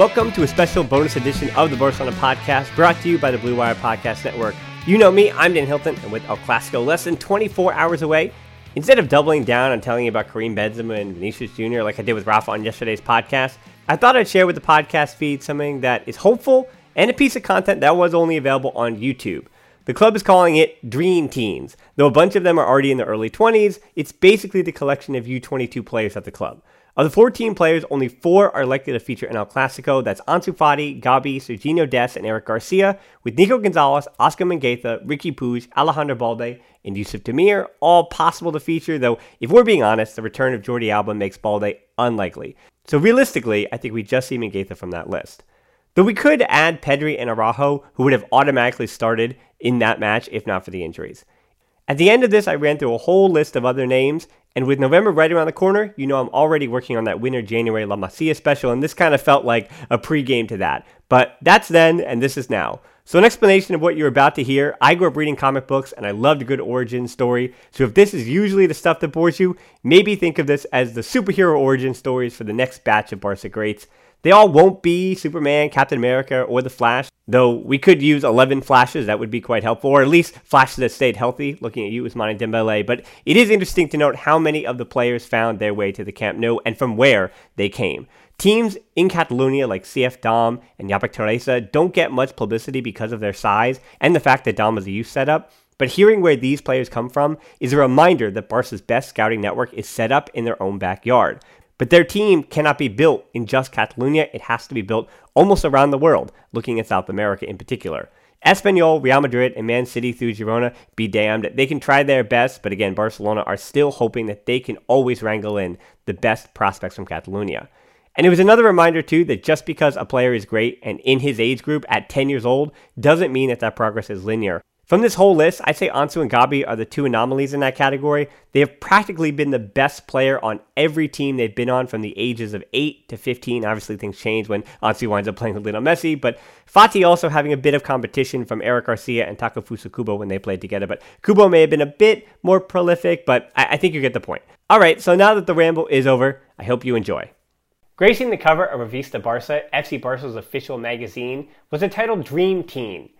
Welcome to a special bonus edition of the Barcelona Podcast brought to you by the Blue Wire Podcast Network. You know me, I'm Dan Hilton, and with El Clasico less than 24 hours away, instead of doubling down on telling you about Karim Benzema and Vinicius Jr. like I did with Rafa on yesterday's podcast, I thought I'd share with the podcast feed something that is hopeful and a piece of content that was only available on YouTube. The club is calling it Dream Teens. Though a bunch of them are already in their early 20s, it's basically the collection of U22 players at the club. Of the 14 players, only four are likely to feature in El Clasico. That's Ansu Fati, Gavi, Sergiño Dest, and Eric Garcia, with Nico Gonzalez, Oscar Mingueza, Riqui Puig, Alejandro Balde, and Yusuf Demir, all possible to feature, though if we're being honest, the return of Jordi Alba makes Balde unlikely. So realistically, I think we just see Mingueza from that list. Though we could add Pedri and Araujo, who would have automatically started in that match if not for the injuries. At the end of this, I ran through a whole list of other names, and with November right around the corner, you know I'm already working on that winter January La Masia special, and this kind of felt like a pregame to that. But that's then, and this is now. So, an explanation of what you're about to hear I grew up reading comic books and I loved a good origin story. So, if this is usually the stuff that bores you, maybe think of this as the superhero origin stories for the next batch of Barca greats. They all won't be Superman, Captain America, or The Flash, though we could use 11 flashes. That would be quite helpful, or at least flashes that stayed healthy, looking at you, Ousmane Dembele. But it is interesting to note how many of the players found their way to the Camp Nou and from where they came. Teams in Catalonia like CF Damm and Jàbac Terrassa don't get much publicity because of their size and the fact that Damm is a youth setup, but hearing where these players come from is a reminder that Barca's best scouting network is set up in their own backyard. But their team cannot be built in just Catalonia. It has to be built almost around the world, looking at South America in particular. Espanyol, Real Madrid, and Man City through Girona be damned. They can try their best, but again, Barcelona are still hoping that they can always wrangle in the best prospects from Catalonia. And it was another reminder, too, that just because a player is great and in his age group at 10 years old doesn't mean that that progress is linear. From this whole list, I'd say Ansu and Gavi are the two anomalies in that category. They have practically been the best player on every team they've been on from the ages of 8 to 15. Obviously, things change when Ansu winds up playing with Lionel Messi, but Fati also having a bit of competition from Eric Garcia and Takefusa Kubo when they played together. But Kubo may have been a bit more prolific, but I, I think you get the point. All right, so now that the ramble is over, I hope you enjoy. Gracing the cover of Revista Barca, FC Barca's official magazine, was the title Dream Team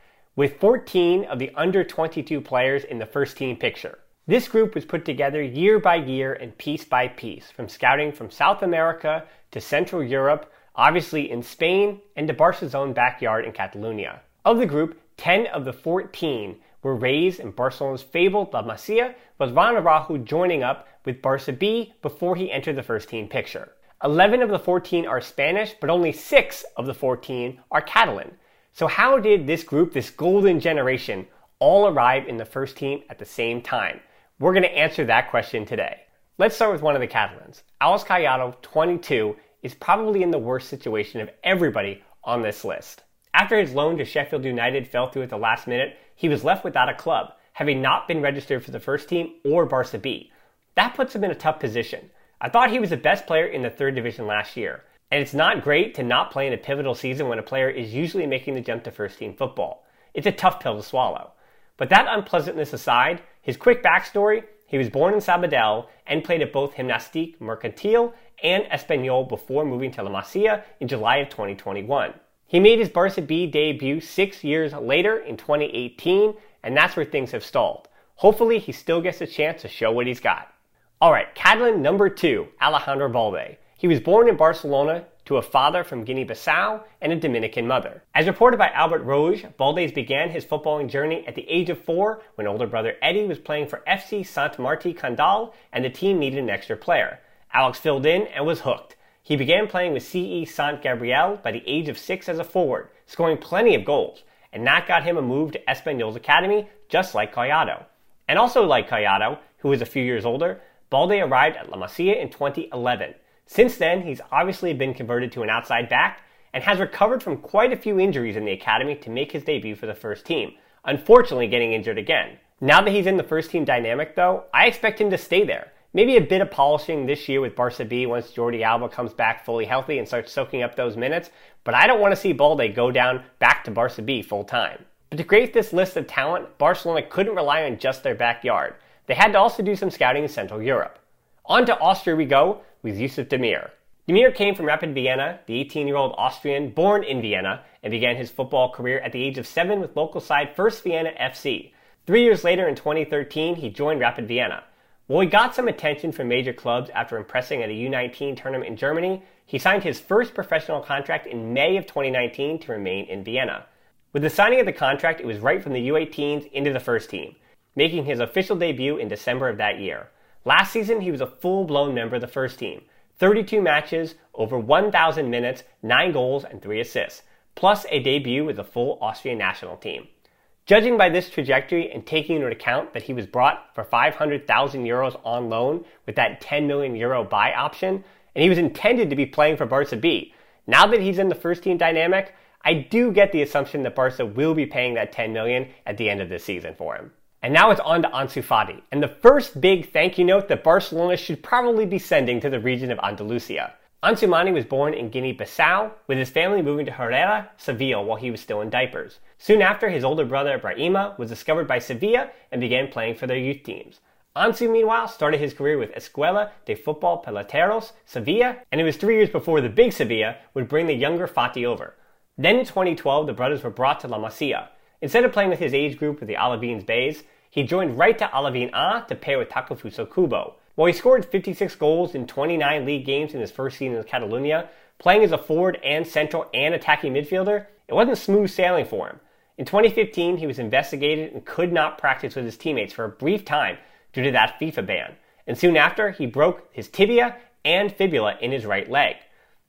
with 14 of the under 22 players in the first team picture. This group was put together year by year and piece by piece, from scouting from South America to Central Europe, obviously in Spain, and to Barca's own backyard in Catalonia. Of the group, 10 of the 14 were raised in Barcelona's fabled La Masia, with Ron Araujo joining up with Barca B before he entered the first team picture. 11 of the 14 are Spanish, but only 6 of the 14 are Catalan. So, how did this group, this golden generation, all arrive in the first team at the same time? We're going to answer that question today. Let's start with one of the Catalans. Alex Collado, 22, is probably in the worst situation of everybody on this list. After his loan to Sheffield United fell through at the last minute, he was left without a club, having not been registered for the first team or Barca B. That puts him in a tough position. I thought he was the best player in the third division last year, and it's not great to not play in a pivotal season when a player is usually making the jump to first team football. It's a tough pill to swallow. But that unpleasantness aside, his quick backstory he was born in Sabadell and played at both Gimnàstic Mercantil and Espanyol before moving to La Masia in July of 2021. He made his Barca B debut six years later in 2018, and that's where things have stalled. Hopefully, he still gets a chance to show what he's got. Alright, Catalan number two, Alejandro Balde. He was born in Barcelona to a father from Guinea Bissau and a Dominican mother. As reported by Albert Rouge, Baldes began his footballing journey at the age of four when older brother Eddie was playing for FC Sant Martí Condal and the team needed an extra player. Alex filled in and was hooked. He began playing with CE Sant Gabriel by the age of six as a forward, scoring plenty of goals, and that got him a move to Espanyol's academy, just like Collado. And also like Collado, who was a few years older, Balde arrived at La Masia in 2011. Since then, he's obviously been converted to an outside back and has recovered from quite a few injuries in the academy to make his debut for the first team, unfortunately getting injured again. Now that he's in the first team dynamic though, I expect him to stay there. Maybe a bit of polishing this year with Barca B once Jordi Alba comes back fully healthy and starts soaking up those minutes, but I don't want to see Balde go down back to Barca B full time. But to create this list of talent, Barcelona couldn't rely on just their backyard. They had to also do some scouting in Central Europe. On to Austria we go with Yusuf Demir. Demir came from Rapid Vienna, the 18 year old Austrian born in Vienna, and began his football career at the age of seven with local side First Vienna FC. Three years later, in 2013, he joined Rapid Vienna. While he got some attention from major clubs after impressing at a U19 tournament in Germany, he signed his first professional contract in May of 2019 to remain in Vienna. With the signing of the contract, it was right from the U18s into the first team, making his official debut in December of that year. Last season, he was a full blown member of the first team 32 matches, over 1,000 minutes, 9 goals, and 3 assists, plus a debut with the full Austrian national team. Judging by this trajectory and taking into account that he was brought for 500,000 euros on loan with that 10 million euro buy option, and he was intended to be playing for Barca B, now that he's in the first team dynamic, I do get the assumption that Barca will be paying that 10 million at the end of this season for him. And now it's on to Ansu Fati, and the first big thank you note that Barcelona should probably be sending to the region of Andalusia. Ansu Fati was born in Guinea-Bissau, with his family moving to Herrera, Seville while he was still in diapers. Soon after, his older brother Brahima was discovered by Sevilla and began playing for their youth teams. Ansu, meanwhile, started his career with Escuela de Fútbol Peloteros, Sevilla, and it was three years before the big Sevilla would bring the younger Fati over. Then in 2012, the brothers were brought to La Masia. Instead of playing with his age group with the Alavins Bays, he joined right to Alevín A to pair with Takefusa Kubo. While he scored 56 goals in 29 league games in his first season in Catalonia, playing as a forward and central and attacking midfielder, it wasn't smooth sailing for him. In 2015, he was investigated and could not practice with his teammates for a brief time due to that FIFA ban. And soon after, he broke his tibia and fibula in his right leg.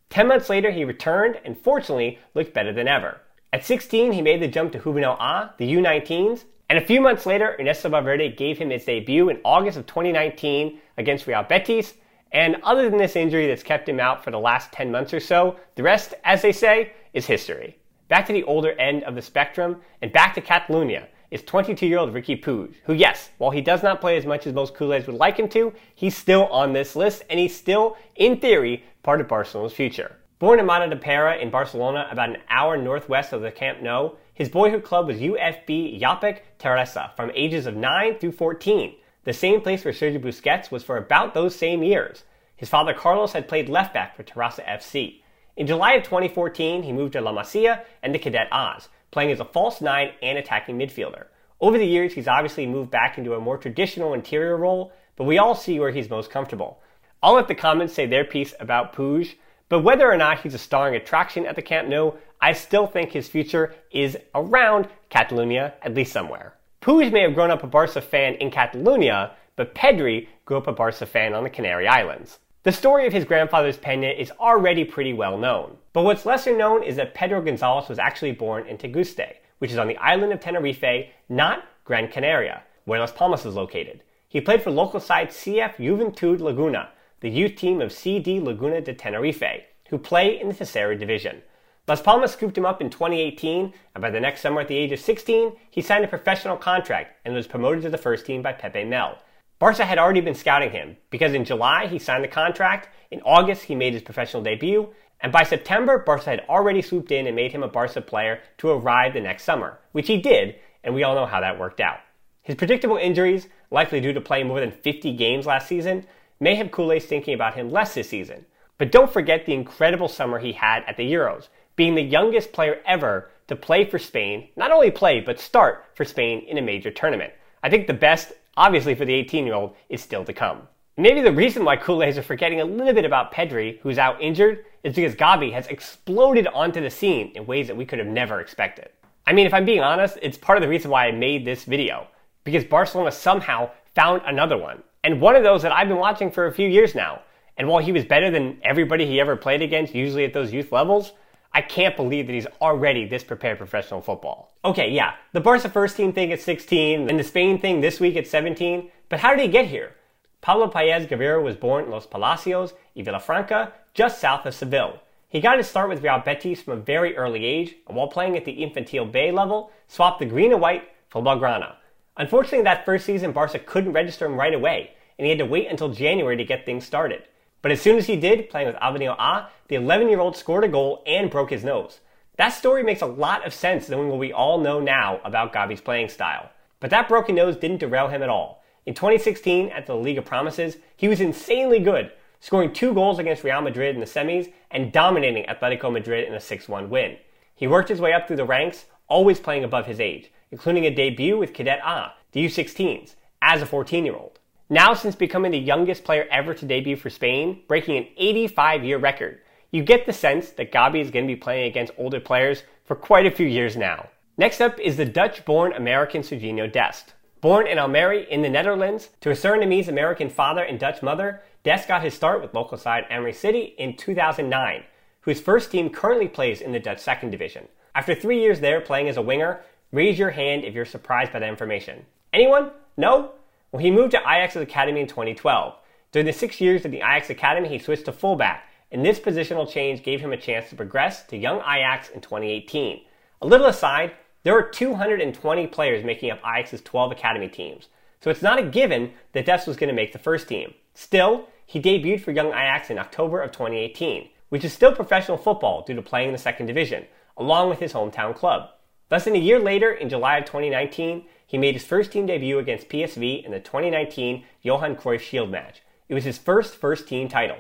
Ten months later, he returned and fortunately looked better than ever. At 16, he made the jump to Juvenil A, the U19s, and a few months later, Ernesto Valverde gave him his debut in August of 2019 against Real Betis. And other than this injury that's kept him out for the last 10 months or so, the rest, as they say, is history. Back to the older end of the spectrum, and back to Catalonia, is 22 year old Riqui Puig, who, yes, while he does not play as much as most Culés would like him to, he's still on this list, and he's still, in theory, part of Barcelona's future. Born in Matadepera in Barcelona, about an hour northwest of the Camp Nou, his boyhood club was UFB Jàbac Terrassa from ages of 9 through 14, the same place where Sergio Busquets was for about those same years. His father Carlos had played left back for Terrassa FC. In July of 2014, he moved to La Masia and the Cadet As, playing as a false nine and attacking midfielder. Over the years, he's obviously moved back into a more traditional interior role, but we all see where he's most comfortable. I'll let the comments say their piece about Puig, but whether or not he's a starring attraction at the Camp Nou, I still think his future is around Catalonia, at least somewhere. Puig may have grown up a Barca fan in Catalonia, but Pedri grew up a Barca fan on the Canary Islands. The story of his grandfather's Pena is already pretty well known. But what's lesser known is that Pedro Gonzalez was actually born in Tegueste, which is on the island of Tenerife, not Gran Canaria, where Las Palmas is located. He played for local side CF Juventud Laguna, the youth team of CD Laguna de Tenerife, who play in the Tercera division. Las Palmas scooped him up in 2018, and by the next summer at the age of 16, he signed a professional contract and was promoted to the first team by Pepe Mel. Barca had already been scouting him, because in July he signed the contract, in August he made his professional debut, and by September, Barca had already swooped in and made him a Barca player to arrive the next summer, which he did, and we all know how that worked out. His predictable injuries, likely due to playing more than 50 games last season, may have culés thinking about him less this season. But don't forget the incredible summer he had at the Euros, being the youngest player ever to play for Spain, not only play, but start for Spain in a major tournament. I think the best, obviously for the 18 year old, is still to come. Maybe the reason why culés are forgetting a little bit about Pedri, who's out injured, is because Gavi has exploded onto the scene in ways that we could have never expected. I mean, if I'm being honest, it's part of the reason why I made this video, because Barcelona somehow found another one, and one of those that I've been watching for a few years now. And while he was better than everybody he ever played against, usually at those youth levels, I can't believe that he's already this prepared professional football. Okay, yeah, the Barca first team thing at 16, and the Spain thing this week at 17, but how did he get here? Pablo Paez Gaviria was born in Los Palacios y Villafranca, just south of Seville. He got his start with Real Betis from a very early age, and while playing at the Infantil B level, swapped the green and white for Blaugrana. Unfortunately, that first season, Barca couldn't register him right away, and he had to wait until January to get things started. But as soon as he did, playing with Avenil A, the 11 year old scored a goal and broke his nose. That story makes a lot of sense knowing what we all know now about Gavi's playing style. But that broken nose didn't derail him at all. In 2016, at the League of Promises, he was insanely good, scoring two goals against Real Madrid in the semis and dominating Atletico Madrid in a 6-1 win. He worked his way up through the ranks, always playing above his age, including a debut with Cadet A, the U16s, as a 14-year-old. Now, since becoming the youngest player ever to debut for Spain, breaking an 85-year record, you get the sense that Gavi is going to be playing against older players for quite a few years now. Next up is the Dutch-born American Serginho Dest. Born in Almere in the Netherlands to a Surinamese American father and Dutch mother, Dest got his start with local side Almere City in 2009, whose first team currently plays in the Dutch second division. After three years there playing as a winger, raise your hand if you're surprised by that information. Anyone? No? Well, he moved to Ajax's academy in 2012. During the six years at the Ajax academy, he switched to fullback, and this positional change gave him a chance to progress to young Ajax in 2018. A little aside, there are 220 players making up Ajax's 12 academy teams, so it's not a given that Des was going to make the first team. Still, he debuted for Young Ajax in October of 2018, which is still professional football due to playing in the second division, along with his hometown club. Less than a year later, in July of 2019, he made his first team debut against PSV in the 2019 Johan Cruyff Shield match. It was his first first team title.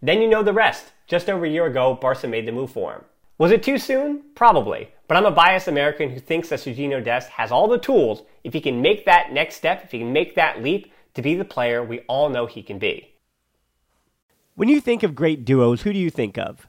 Then you know the rest. Just over a year ago, Barca made the move for him. Was it too soon? Probably. But I'm a biased American who thinks that Serginho Dest has all the tools if he can make that next step, if he can make that leap to be the player we all know he can be. When you think of great duos, who do you think of?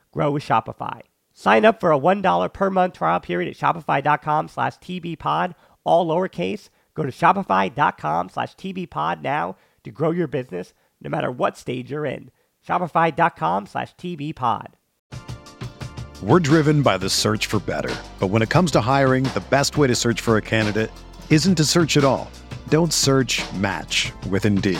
grow with Shopify. Sign up for a $1 per month trial period at shopify.com slash tbpod, all lowercase. Go to shopify.com slash tbpod now to grow your business no matter what stage you're in. Shopify.com slash tbpod. We're driven by the search for better. But when it comes to hiring, the best way to search for a candidate isn't to search at all. Don't search match with Indeed.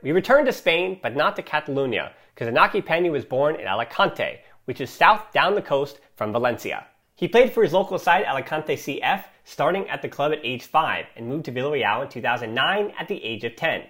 We return to Spain, but not to Catalonia, because Iñaki Peña was born in Alicante, which is south down the coast from Valencia. He played for his local side, Alicante CF, starting at the club at age 5 and moved to Villarreal in 2009 at the age of 10.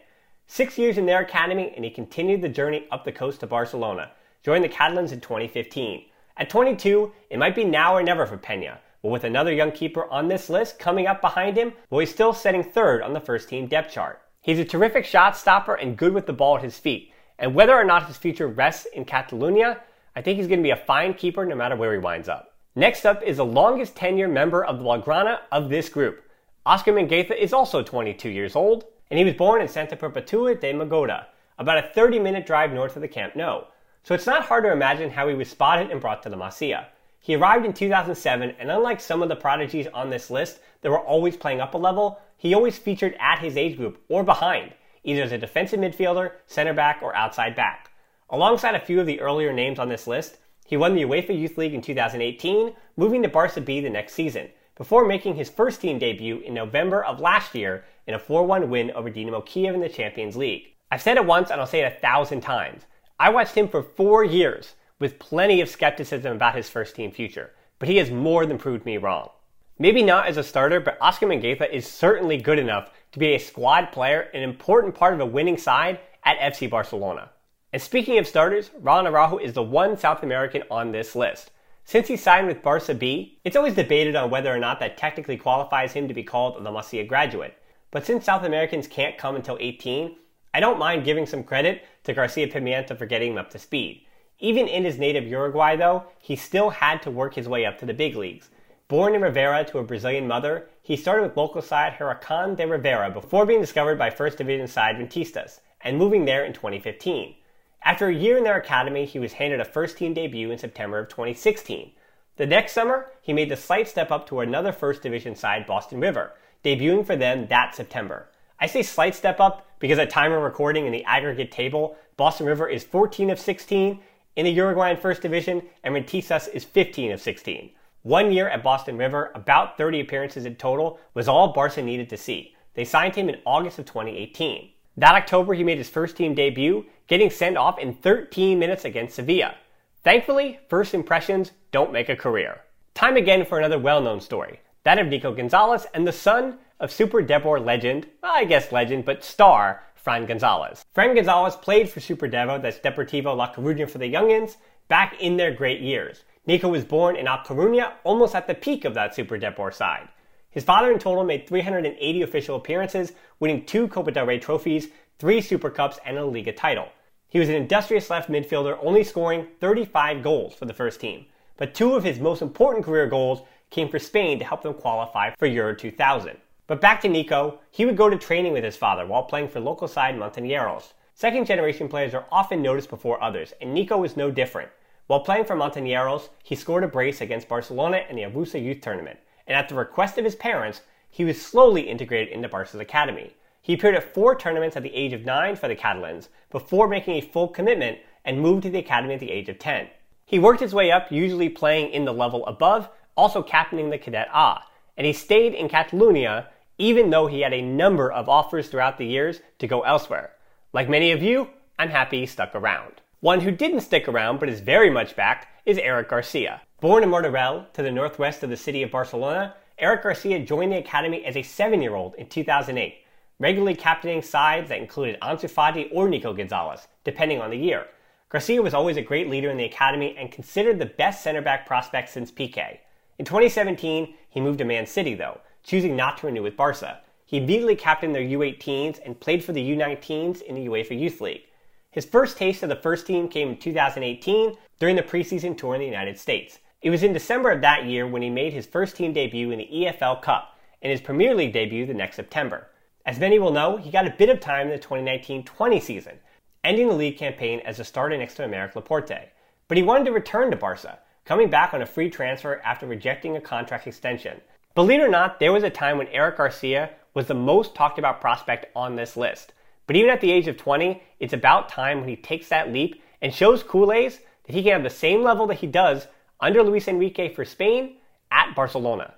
Six years in their academy, and he continued the journey up the coast to Barcelona, joined the Catalans in 2015. At 22, it might be now or never for Peña, but with another young keeper on this list coming up behind him, well, he's still setting third on the first team depth chart. He's a terrific shot stopper and good with the ball at his feet. And whether or not his future rests in Catalonia, I think he's going to be a fine keeper no matter where he winds up. Next up is the longest tenure member of the Blaugrana of this group. Oscar Mingueza is also 22 years old, and he was born in Santa Perpetua de Mogoda, about a 30 minute drive north of the Camp Nou. So it's not hard to imagine how he was spotted and brought to the Masia. He arrived in 2007, and unlike some of the prodigies on this list that were always playing up a level, he always featured at his age group or behind, either as a defensive midfielder, center back, or outside back. Alongside a few of the earlier names on this list, he won the UEFA Youth League in 2018, moving to Barca B the next season, before making his first team debut in November of last year in a 4-1 win over Dinamo Kiev in the Champions League. I've said it once and I'll say it a thousand times. I watched him for four years with plenty of skepticism about his first team future, but he has more than proved me wrong. Maybe not as a starter, but Oscar Mingueza is certainly good enough to be a squad player, an important part of a winning side at FC Barcelona. And speaking of starters, Ron Araujo is the one South American on this list. Since he signed with Barca B, it's always debated on whether or not that technically qualifies him to be called a La Masia graduate. But since South Americans can't come until 18, I don't mind giving some credit to Garcia Pimienta for getting him up to speed. Even in his native Uruguay, though, he still had to work his way up to the big leagues. Born in Rivera to a Brazilian mother, he started with local side Huracan de Rivera before being discovered by First Division side Rentistas and moving there in 2015. After a year in their academy, he was handed a first team debut in September of 2016. The next summer, he made the slight step up to another First Division side, Boston River, debuting for them that September. I say slight step up because at time of recording in the aggregate table, Boston River is 14 of 16 in the Uruguayan First Division, and Rentistas is 15 of 16. One year at Boston River, about 30 appearances in total, was all Barca needed to see. They signed him in August of 2018. That October, he made his first team debut, getting sent off in 13 minutes against Sevilla. Thankfully, first impressions don't make a career. Time again for another well known story that of Nico Gonzalez and the son of Super Depor legend, I guess legend, but star Fran Gonzalez. Fran Gonzalez played for Super Depor, that's Deportivo La Coruña for the Youngins, back in their great years. Nico was born in A Coruña, almost at the peak of that Super Depor side. His father in total made 380 official appearances, winning two Copa del Rey trophies, three Super Cups, and a Liga title. He was an industrious left midfielder, only scoring 35 goals for the first team. But two of his most important career goals came for Spain to help them qualify for Euro 2000. But back to Nico, he would go to training with his father while playing for local side Montañeros. Second generation players are often noticed before others, and Nico was no different. While playing for Montañeros, he scored a brace against Barcelona in the Abusa Youth Tournament, and at the request of his parents, he was slowly integrated into Barca's academy. He appeared at four tournaments at the age of nine for the Catalans before making a full commitment and moved to the academy at the age of 10. He worked his way up, usually playing in the level above, also captaining the Cadet A, and he stayed in Catalonia even though he had a number of offers throughout the years to go elsewhere. Like many of you, I'm happy he stuck around. One who didn't stick around but is very much back is Eric Garcia. Born in Martorell to the northwest of the city of Barcelona, Eric Garcia joined the academy as a seven year old in 2008 regularly captaining sides that included Ansu Fati or Nico Gonzalez, depending on the year. Garcia was always a great leader in the academy and considered the best center back prospect since Piqué. In 2017, he moved to Man City, though, choosing not to renew with Barca. He immediately captained their U18s and played for the U19s in the UEFA Youth League. His first taste of the first team came in 2018 during the preseason tour in the United States. It was in December of that year when he made his first team debut in the EFL Cup and his Premier League debut the next September. As many will know, he got a bit of time in the 2019-20 season, ending the league campaign as a starter next to Aymeric Laporte. But he wanted to return to Barca, coming back on a free transfer after rejecting a contract extension. Believe it or not, there was a time when Eric Garcia was the most talked about prospect on this list. But even at the age of 20, it's about time when he takes that leap and shows Culés that he can have the same level that he does under Luis Enrique for Spain at Barcelona.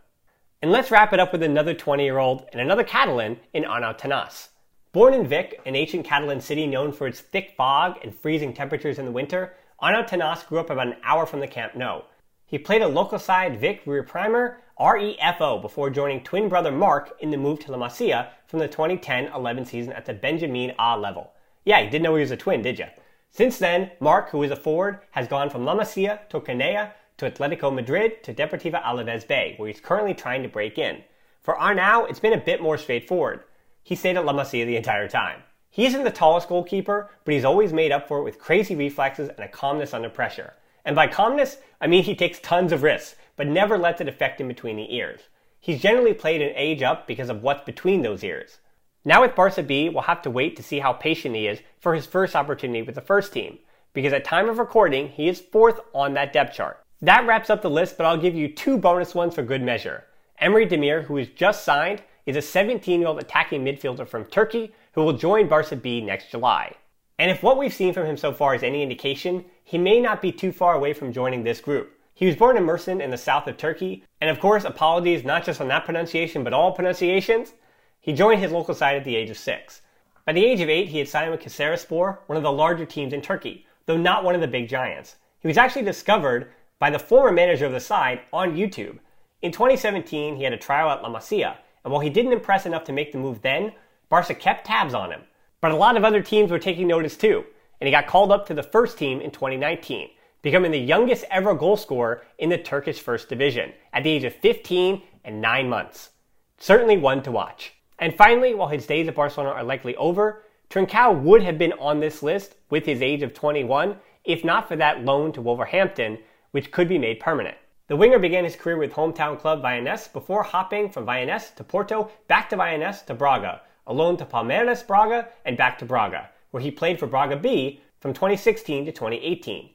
And let's wrap it up with another 20 year old and another Catalan in Arnau Tenas. Born in Vic, an ancient Catalan city known for its thick fog and freezing temperatures in the winter, Arnau Tenas grew up about an hour from the Camp Nou. He played a local side Vic Riuprimer REFO before joining twin brother Marc in the move to La Masia from the 2010-11 season at the Benjamin A level. Yeah, you didn't know he was a twin, did you? Since then, Marc, who is a forward, has gone from La Masia to Canea to Atletico Madrid to Deportiva Alavés B, where he's currently trying to break in. For Arnau, it's been a bit more straightforward. He stayed at La Masia the entire time. He isn't the tallest goalkeeper, but he's always made up for it with crazy reflexes and a calmness under pressure. And by calmness, I mean he takes tons of risks, but never lets it affect him between the ears. He's generally played an age up because of what's between those ears. Now with Barca B, we'll have to wait to see how patient he is for his first opportunity with the first team, because at time of recording, he is fourth on that depth chart. That wraps up the list, but I'll give you two bonus ones for good measure. Emre Demir, who is just signed, is a 17 year old attacking midfielder from Turkey who will join Barca B next July. And if what we've seen from him so far is any indication, he may not be too far away from joining this group. He was born in Mersin in the south of Turkey, and of course, apologies not just on that pronunciation, but all pronunciations. He joined his local side at the age of six. By the age of eight, he had signed with Kayserispor, one of the larger teams in Turkey, though not one of the big giants. He was actually discovered by the former manager of the side on YouTube. In 2017, he had a trial at La Masia, and while he didn't impress enough to make the move then, Barca kept tabs on him. But a lot of other teams were taking notice too, and he got called up to the first team in 2019, becoming the youngest ever goal scorer in the Turkish First Division at the age of 15 and 9 months. Certainly one to watch. And finally, while his days at Barcelona are likely over, Trincao would have been on this list with his age of 21 if not for that loan to Wolverhampton which could be made permanent. The winger began his career with hometown club Vianense before hopping from Vianense to Porto, back to Vianense to Braga, a loan to Palmeiras Braga, and back to Braga, where he played for Braga B from 2016 to 2018.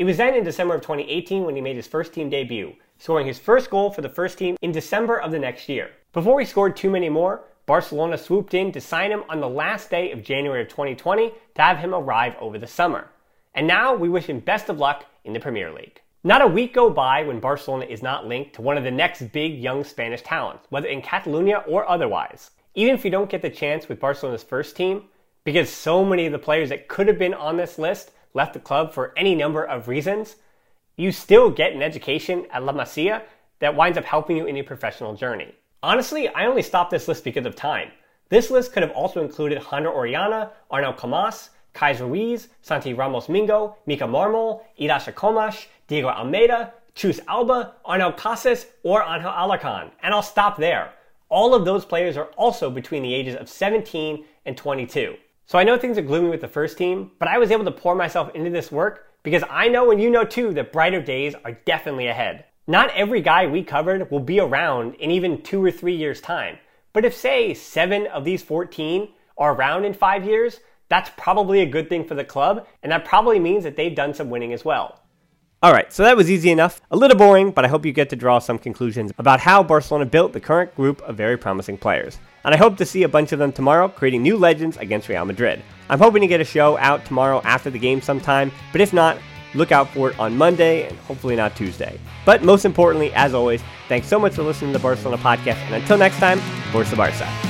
It was then in December of 2018 when he made his first team debut, scoring his first goal for the first team in December of the next year. Before he scored too many more, Barcelona swooped in to sign him on the last day of January of 2020 to have him arrive over the summer. And now we wish him best of luck in the Premier League. Not a week go by when Barcelona is not linked to one of the next big young Spanish talents, whether in Catalonia or otherwise. Even if you don't get the chance with Barcelona's first team, because so many of the players that could have been on this list left the club for any number of reasons, you still get an education at La Masia that winds up helping you in your professional journey. Honestly, I only stopped this list because of time. This list could have also included Jandro Orellana, Arnau Comas, Kaiser Ruiz, Santi Ramos Mingo, Mika Marmol, Ilias Akhomach, Diego Almeida, Chus Alba, Arnel Casas, or Angel Alarcon. And I'll stop there. All of those players are also between the ages of 17 and 22. So I know things are gloomy with the first team, but I was able to pour myself into this work because I know and you know too that brighter days are definitely ahead. Not every guy we covered will be around in even two or three years' time. But if, say, seven of these 14 are around in five years, that's probably a good thing for the club, and that probably means that they've done some winning as well. All right, so that was easy enough. A little boring, but I hope you get to draw some conclusions about how Barcelona built the current group of very promising players. And I hope to see a bunch of them tomorrow creating new legends against Real Madrid. I'm hoping to get a show out tomorrow after the game sometime, but if not, look out for it on Monday and hopefully not Tuesday. But most importantly, as always, thanks so much for listening to the Barcelona podcast, and until next time, Forza Barca.